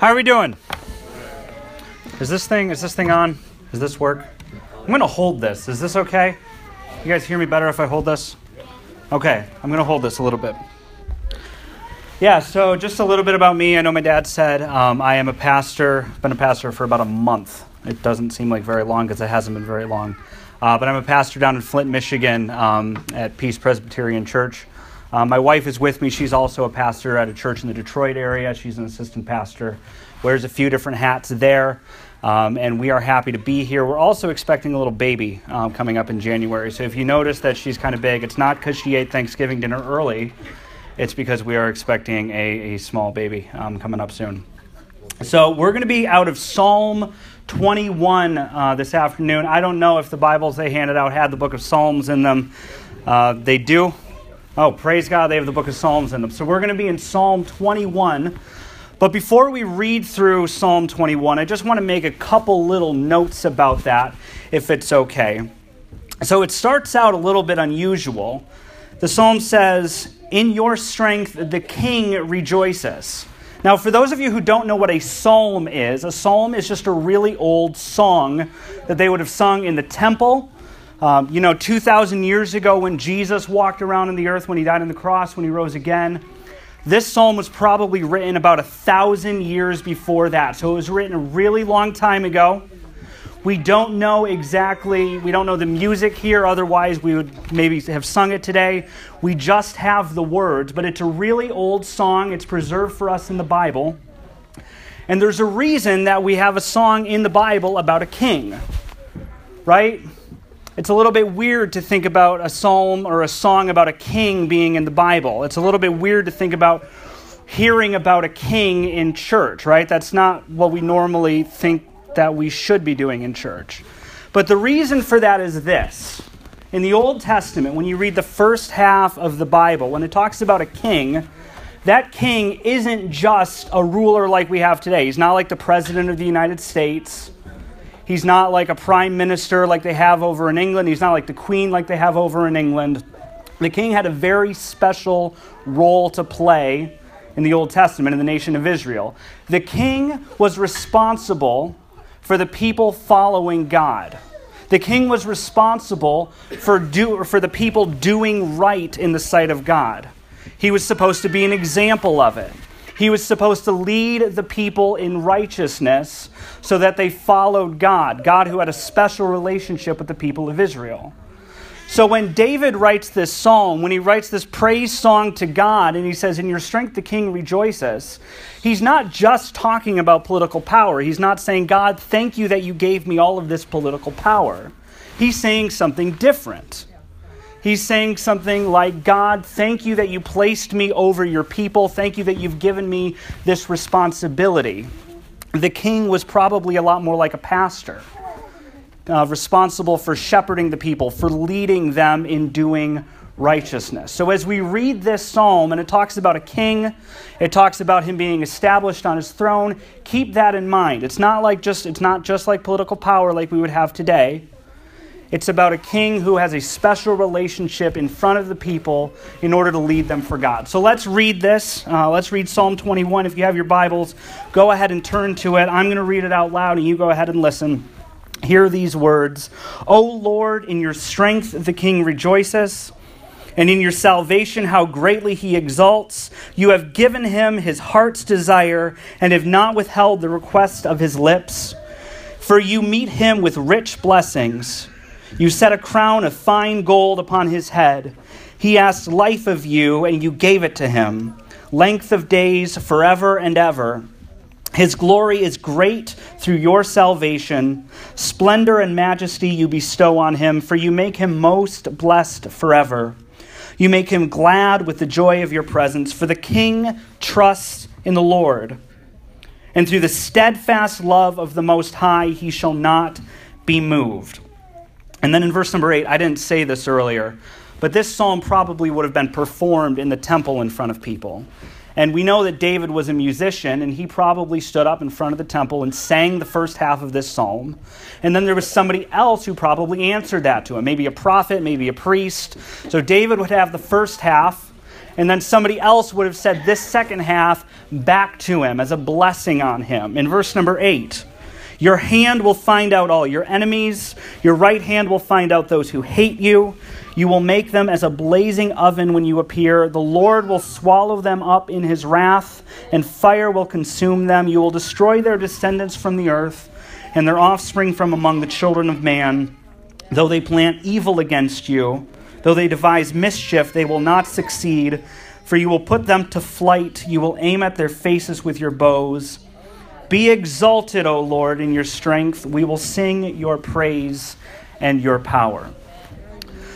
How are we doing? Is this thing is this thing on? Does this work? I'm to hold this. Is this okay? You guys hear me better if I hold this? Okay, I'm to hold this a little bit. Yeah, so just a little bit about me. I know my dad said um, I am a pastor. I've been a pastor for about a month. It doesn't seem like very long because it hasn't been very long. Uh, but I'm a pastor down in Flint, Michigan, um, at Peace Presbyterian Church. Uh, my wife is with me. She's also a pastor at a church in the Detroit area. She's an assistant pastor, wears a few different hats there. Um, and we are happy to be here. We're also expecting a little baby um, coming up in January. So if you notice that she's kind of big, it's not because she ate Thanksgiving dinner early, it's because we are expecting a, a small baby um, coming up soon. So we're going to be out of Psalm 21 uh, this afternoon. I don't know if the Bibles they handed out had the book of Psalms in them. Uh, they do. Oh, praise God, they have the book of Psalms in them. So we're going to be in Psalm 21. But before we read through Psalm 21, I just want to make a couple little notes about that, if it's okay. So it starts out a little bit unusual. The psalm says, In your strength the king rejoices. Now, for those of you who don't know what a psalm is, a psalm is just a really old song that they would have sung in the temple. Um, you know, 2,000 years ago when Jesus walked around on the earth, when he died on the cross, when he rose again, this psalm was probably written about a thousand years before that. So it was written a really long time ago. We don't know exactly, we don't know the music here, otherwise, we would maybe have sung it today. We just have the words, but it's a really old song. It's preserved for us in the Bible. And there's a reason that we have a song in the Bible about a king, right? It's a little bit weird to think about a psalm or a song about a king being in the Bible. It's a little bit weird to think about hearing about a king in church, right? That's not what we normally think that we should be doing in church. But the reason for that is this. In the Old Testament, when you read the first half of the Bible, when it talks about a king, that king isn't just a ruler like we have today. He's not like the president of the United States. He's not like a prime minister like they have over in England. He's not like the queen like they have over in England. The king had a very special role to play in the Old Testament in the nation of Israel. The king was responsible for the people following God. The king was responsible for, do, for the people doing right in the sight of God. He was supposed to be an example of it. He was supposed to lead the people in righteousness so that they followed God, God who had a special relationship with the people of Israel. So when David writes this psalm, when he writes this praise song to God, and he says, In your strength the king rejoices, he's not just talking about political power. He's not saying, God, thank you that you gave me all of this political power. He's saying something different. He's saying something like, God, thank you that you placed me over your people. Thank you that you've given me this responsibility. The king was probably a lot more like a pastor, uh, responsible for shepherding the people, for leading them in doing righteousness. So as we read this psalm, and it talks about a king, it talks about him being established on his throne, keep that in mind. It's not like just it's not just like political power like we would have today. It's about a king who has a special relationship in front of the people in order to lead them for God. So let's read this. Uh, let's read Psalm 21. If you have your Bibles, go ahead and turn to it. I'm going to read it out loud, and you go ahead and listen. Hear these words O Lord, in your strength the king rejoices. And in your salvation, how greatly he exalts. You have given him his heart's desire and have not withheld the request of his lips. For you meet him with rich blessings. You set a crown of fine gold upon his head. He asked life of you, and you gave it to him, length of days forever and ever. His glory is great through your salvation. Splendor and majesty you bestow on him, for you make him most blessed forever. You make him glad with the joy of your presence, for the king trusts in the Lord. And through the steadfast love of the Most High, he shall not be moved. And then in verse number eight, I didn't say this earlier, but this psalm probably would have been performed in the temple in front of people. And we know that David was a musician, and he probably stood up in front of the temple and sang the first half of this psalm. And then there was somebody else who probably answered that to him maybe a prophet, maybe a priest. So David would have the first half, And then somebody else would have said this second half back to him as a blessing on him. In verse number 8, your hand will find out all your enemies, your right hand will find out those who hate you. You will make them as a blazing oven when you appear. The Lord will swallow them up in his wrath, and fire will consume them. You will destroy their descendants from the earth, and their offspring from among the children of man. Though they plant evil against you, though they devise mischief, they will not succeed. For you will put them to flight, you will aim at their faces with your bows. Be exalted, O Lord, in your strength. We will sing your praise and your power.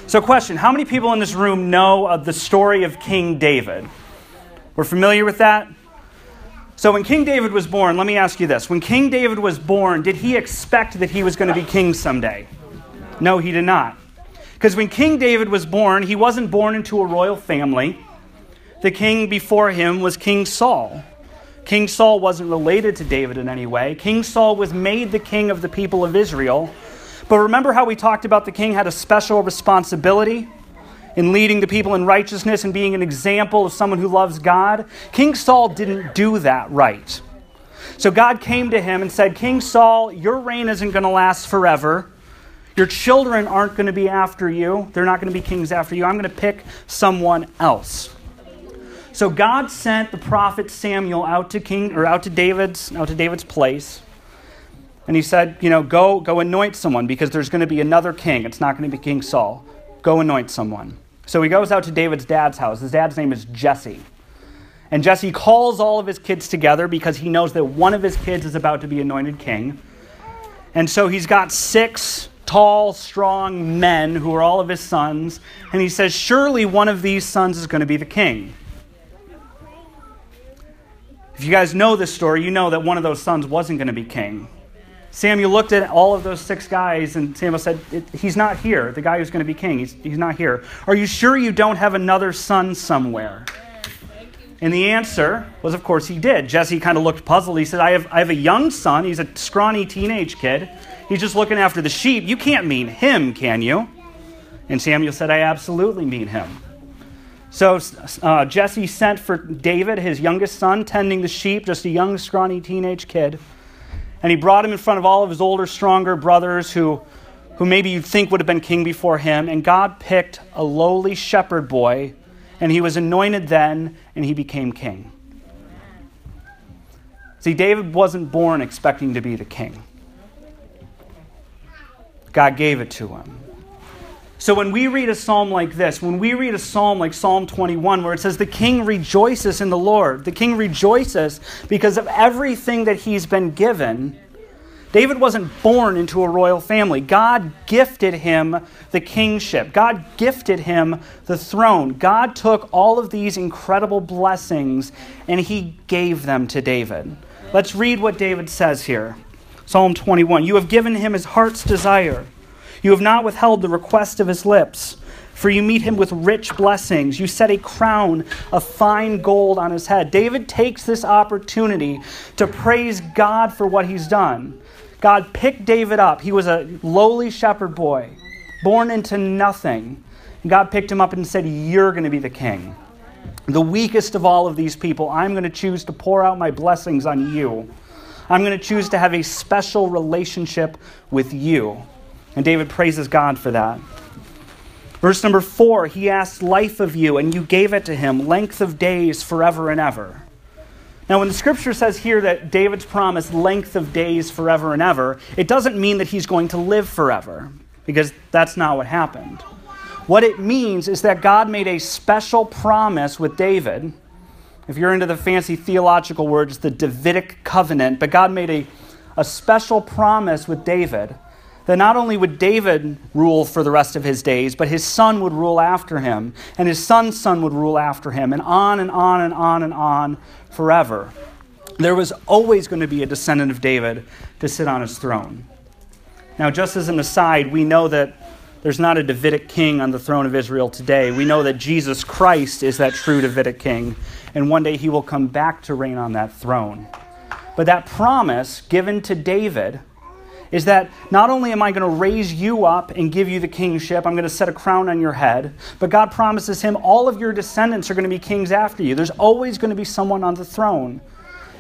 So, question How many people in this room know of the story of King David? We're familiar with that? So, when King David was born, let me ask you this. When King David was born, did he expect that he was going to be king someday? No, he did not. Because when King David was born, he wasn't born into a royal family. The king before him was King Saul. King Saul wasn't related to David in any way. King Saul was made the king of the people of Israel. But remember how we talked about the king had a special responsibility in leading the people in righteousness and being an example of someone who loves God? King Saul didn't do that right. So God came to him and said, King Saul, your reign isn't going to last forever. Your children aren't going to be after you. They're not going to be kings after you. I'm going to pick someone else. So God sent the prophet Samuel out to King or out to David's out to David's place. And he said, you know, go go anoint someone because there's going to be another king. It's not going to be King Saul. Go anoint someone. So he goes out to David's dad's house. His dad's name is Jesse. And Jesse calls all of his kids together because he knows that one of his kids is about to be anointed king. And so he's got six tall, strong men who are all of his sons. And he says, Surely one of these sons is going to be the king. If you guys know this story, you know that one of those sons wasn't going to be king. Samuel looked at all of those six guys, and Samuel said, He's not here. The guy who's going to be king, he's, he's not here. Are you sure you don't have another son somewhere? And the answer was, of course, he did. Jesse kind of looked puzzled. He said, I have, I have a young son. He's a scrawny teenage kid. He's just looking after the sheep. You can't mean him, can you? And Samuel said, I absolutely mean him. So uh, Jesse sent for David, his youngest son, tending the sheep, just a young, scrawny teenage kid. And he brought him in front of all of his older, stronger brothers who, who maybe you'd think would have been king before him. And God picked a lowly shepherd boy, and he was anointed then, and he became king. See, David wasn't born expecting to be the king, God gave it to him. So when we read a psalm like this, when we read a psalm like Psalm 21, where it says, The king rejoices in the Lord, the king rejoices because of everything that he's been given. David wasn't born into a royal family. God gifted him the kingship. God gifted him the throne. God took all of these incredible blessings and he gave them to David. Let's read what David says here Psalm 21 You have given him his heart's desire. You have not withheld the request of his lips, for you meet him with rich blessings. You set a crown of fine gold on his head. David takes this opportunity to praise God for what he's done. God picked David up. He was a lowly shepherd boy, born into nothing. God picked him up and said, You're going to be the king. The weakest of all of these people, I'm going to choose to pour out my blessings on you. I'm going to choose to have a special relationship with you. And David praises God for that. Verse number four, he asked life of you, and you gave it to him, length of days forever and ever. Now, when the scripture says here that David's promised length of days forever and ever, it doesn't mean that he's going to live forever, because that's not what happened. What it means is that God made a special promise with David. If you're into the fancy theological words, the Davidic covenant, but God made a, a special promise with David that not only would David rule for the rest of his days, but his son would rule after him, and his son's son would rule after him, and on and on and on and on forever. There was always going to be a descendant of David to sit on his throne. Now, just as an aside, we know that there's not a Davidic king on the throne of Israel today. We know that Jesus Christ is that true Davidic king, and one day he will come back to reign on that throne. But that promise given to David is that not only am I going to raise you up and give you the kingship, I'm going to set a crown on your head, but God promises him all of your descendants are going to be kings after you. There's always going to be someone on the throne.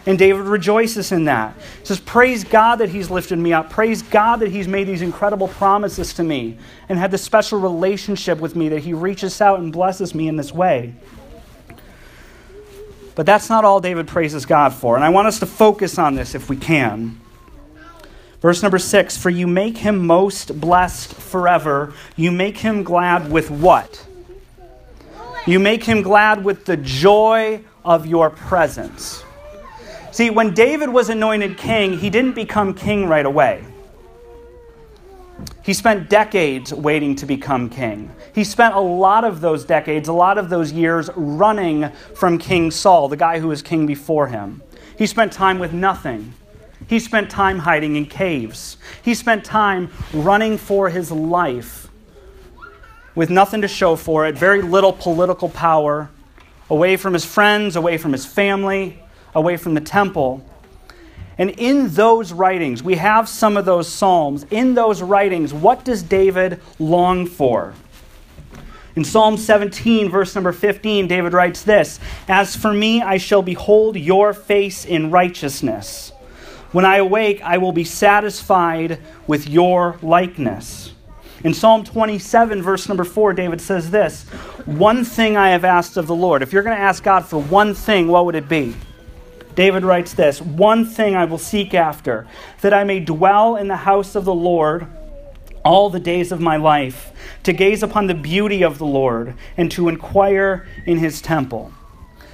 And David rejoices in that. He says, Praise God that He's lifted me up. Praise God that He's made these incredible promises to me and had this special relationship with me that He reaches out and blesses me in this way. But that's not all David praises God for. And I want us to focus on this if we can. Verse number six For you make him most blessed forever. You make him glad with what? You make him glad with the joy of your presence. See, when David was anointed king, he didn't become king right away. He spent decades waiting to become king. He spent a lot of those decades, a lot of those years running from King Saul, the guy who was king before him. He spent time with nothing. He spent time hiding in caves. He spent time running for his life with nothing to show for it, very little political power, away from his friends, away from his family, away from the temple. And in those writings, we have some of those Psalms. In those writings, what does David long for? In Psalm 17, verse number 15, David writes this As for me, I shall behold your face in righteousness. When I awake, I will be satisfied with your likeness. In Psalm 27, verse number 4, David says this One thing I have asked of the Lord. If you're going to ask God for one thing, what would it be? David writes this One thing I will seek after, that I may dwell in the house of the Lord all the days of my life, to gaze upon the beauty of the Lord and to inquire in his temple.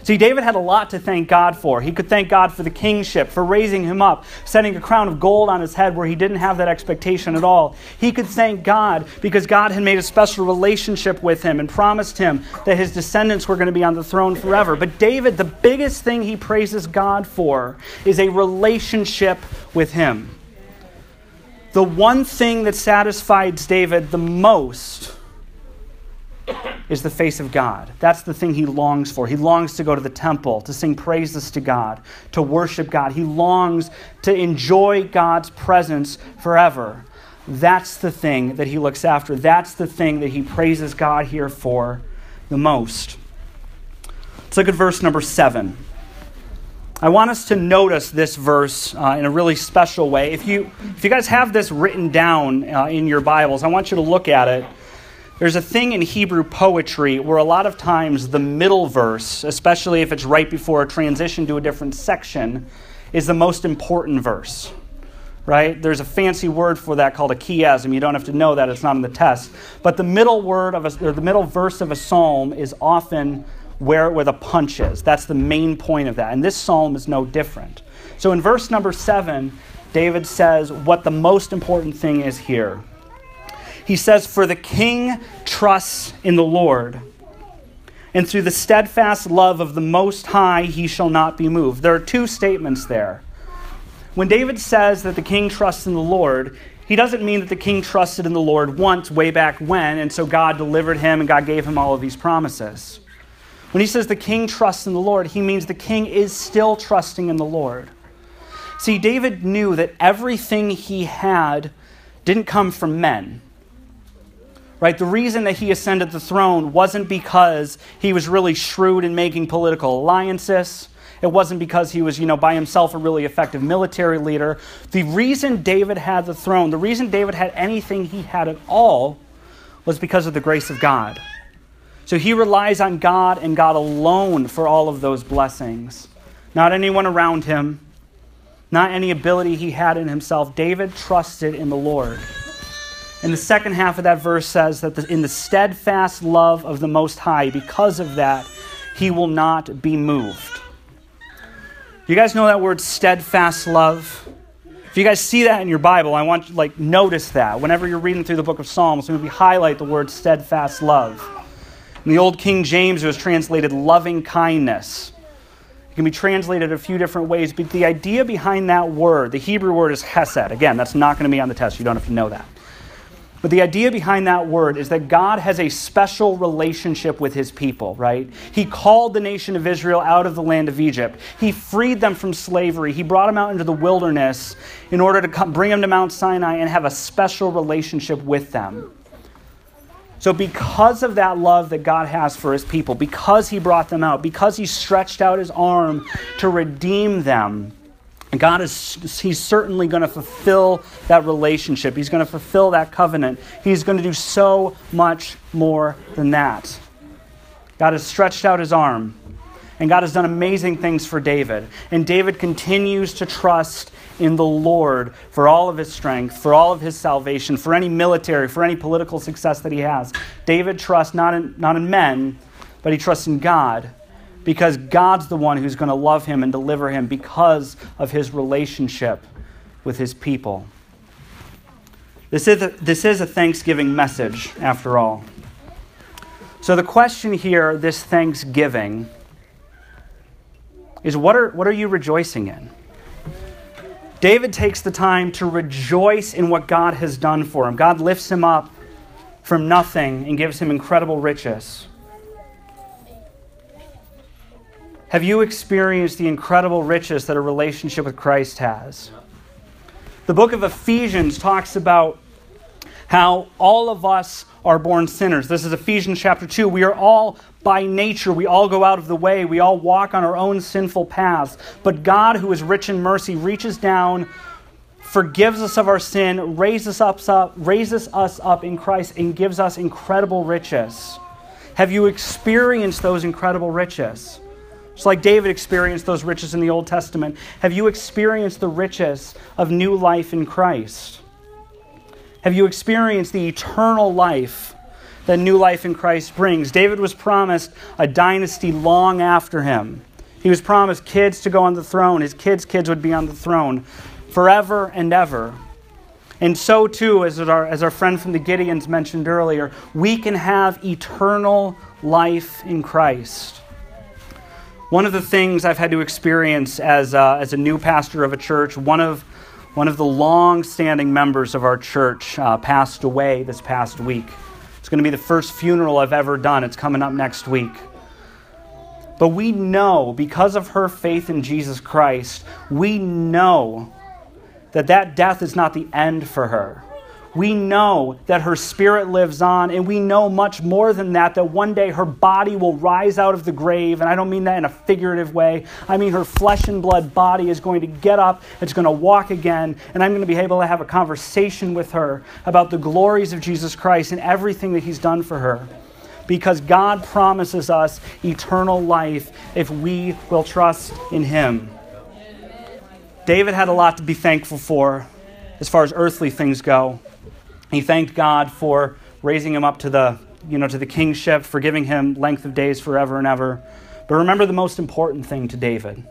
See, David had a lot to thank God for. He could thank God for the kingship, for raising him up, setting a crown of gold on his head where he didn't have that expectation at all. He could thank God because God had made a special relationship with him and promised him that his descendants were going to be on the throne forever. But David, the biggest thing he praises God for is a relationship with him. The one thing that satisfies David the most is the face of God. That's the thing he longs for. He longs to go to the temple, to sing praises to God, to worship God. He longs to enjoy God's presence forever. That's the thing that he looks after. That's the thing that he praises God here for the most. Let's look at verse number seven. I want us to notice this verse uh, in a really special way. If you, if you guys have this written down uh, in your Bibles, I want you to look at it. There's a thing in Hebrew poetry where a lot of times the middle verse, especially if it's right before a transition to a different section, is the most important verse. Right? There's a fancy word for that called a chiasm. You don't have to know that, it's not in the test. But the middle word of a, or the middle verse of a psalm is often where, where the punch is. That's the main point of that. And this psalm is no different. So in verse number seven, David says what the most important thing is here. He says, For the king trusts in the Lord, and through the steadfast love of the Most High he shall not be moved. There are two statements there. When David says that the king trusts in the Lord, he doesn't mean that the king trusted in the Lord once, way back when, and so God delivered him and God gave him all of these promises. When he says the king trusts in the Lord, he means the king is still trusting in the Lord. See, David knew that everything he had didn't come from men right? The reason that he ascended the throne wasn't because he was really shrewd in making political alliances. It wasn't because he was, you know, by himself a really effective military leader. The reason David had the throne, the reason David had anything he had at all, was because of the grace of God. So he relies on God and God alone for all of those blessings, not anyone around him, not any ability he had in himself. David trusted in the Lord. And the second half of that verse says that in the steadfast love of the Most High, because of that, he will not be moved. You guys know that word steadfast love? If you guys see that in your Bible, I want you like notice that. Whenever you're reading through the book of Psalms, maybe highlight the word steadfast love. In the old King James, it was translated loving kindness. It can be translated a few different ways, but the idea behind that word, the Hebrew word is hesed. Again, that's not going to be on the test. You don't have to know that. But the idea behind that word is that God has a special relationship with his people, right? He called the nation of Israel out of the land of Egypt. He freed them from slavery. He brought them out into the wilderness in order to come, bring them to Mount Sinai and have a special relationship with them. So, because of that love that God has for his people, because he brought them out, because he stretched out his arm to redeem them, God is he's certainly going to fulfill that relationship. He's going to fulfill that covenant. He's going to do so much more than that. God has stretched out his arm, and God has done amazing things for David. And David continues to trust in the Lord for all of his strength, for all of his salvation, for any military, for any political success that he has. David trusts not in, not in men, but he trusts in God because God's the one who's going to love him and deliver him because of his relationship with his people. This is a, this is a Thanksgiving message, after all. So, the question here, this Thanksgiving, is what are, what are you rejoicing in? David takes the time to rejoice in what God has done for him. God lifts him up from nothing and gives him incredible riches. Have you experienced the incredible riches that a relationship with Christ has? The book of Ephesians talks about how all of us are born sinners. This is Ephesians chapter 2. We are all by nature, we all go out of the way, we all walk on our own sinful paths. But God, who is rich in mercy, reaches down, forgives us of our sin, raises us up, raises us up in Christ, and gives us incredible riches. Have you experienced those incredible riches? Like David experienced those riches in the Old Testament, have you experienced the riches of new life in Christ? Have you experienced the eternal life that new life in Christ brings. David was promised a dynasty long after him. He was promised kids to go on the throne. His kids' kids would be on the throne forever and ever. And so, too, as our, as our friend from the Gideons mentioned earlier, we can have eternal life in Christ. One of the things I've had to experience as, uh, as a new pastor of a church, one of, one of the long standing members of our church uh, passed away this past week It's going to be the first funeral I've ever done. It's coming up next week. But we know, because of her faith in Jesus Christ, we know that that death is not the end for her we know that her spirit lives on, and we know much more than that that one day her body will rise out of the grave. And I don't mean that in a figurative way. I mean her flesh and blood body is going to get up, it's going to walk again, and I'm going to be able to have a conversation with her about the glories of Jesus Christ and everything that He's done for her. Because God promises us eternal life if we will trust in Him. David had a lot to be thankful for as far as earthly things go. He thanked God for raising him up to the, you know, to the kingship, for giving him length of days forever and ever. But remember the most important thing to David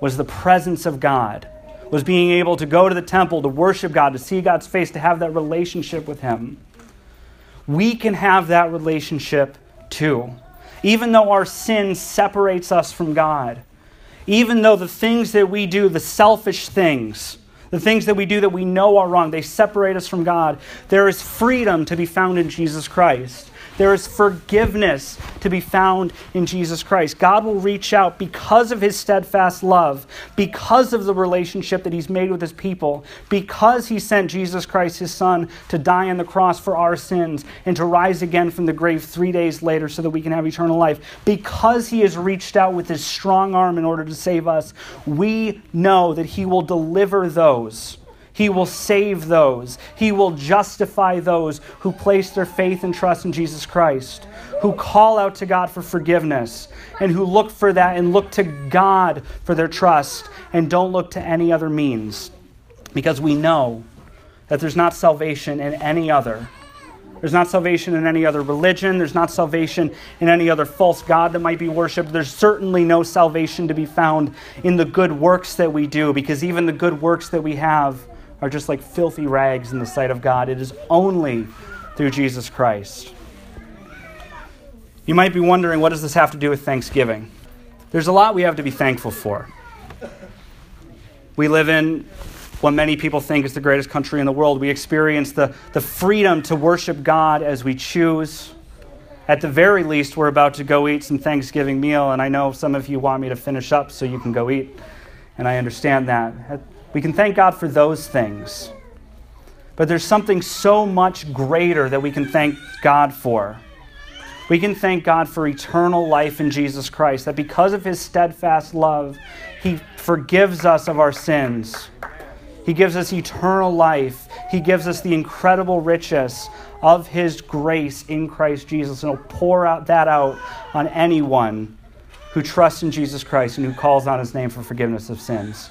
was the presence of God, was being able to go to the temple, to worship God, to see God's face, to have that relationship with him. We can have that relationship too. Even though our sin separates us from God, even though the things that we do, the selfish things, the things that we do that we know are wrong, they separate us from God. There is freedom to be found in Jesus Christ. There is forgiveness to be found in Jesus Christ. God will reach out because of his steadfast love, because of the relationship that he's made with his people, because he sent Jesus Christ, his son, to die on the cross for our sins and to rise again from the grave three days later so that we can have eternal life. Because he has reached out with his strong arm in order to save us, we know that he will deliver those he will save those. He will justify those who place their faith and trust in Jesus Christ, who call out to God for forgiveness, and who look for that and look to God for their trust and don't look to any other means. Because we know that there's not salvation in any other. There's not salvation in any other religion. There's not salvation in any other false God that might be worshiped. There's certainly no salvation to be found in the good works that we do, because even the good works that we have are just like filthy rags in the sight of God. It is only through Jesus Christ. You might be wondering, what does this have to do with Thanksgiving? There's a lot we have to be thankful for. We live in what many people think is the greatest country in the world. We experience the, the freedom to worship God as we choose. At the very least, we're about to go eat some Thanksgiving meal, and I know some of you want me to finish up so you can go eat, and I understand that. We can thank God for those things. But there's something so much greater that we can thank God for. We can thank God for eternal life in Jesus Christ, that because of his steadfast love, he forgives us of our sins. He gives us eternal life. He gives us the incredible riches of His grace in Christ Jesus. And He'll pour out that out on anyone who trusts in Jesus Christ and who calls on His name for forgiveness of sins.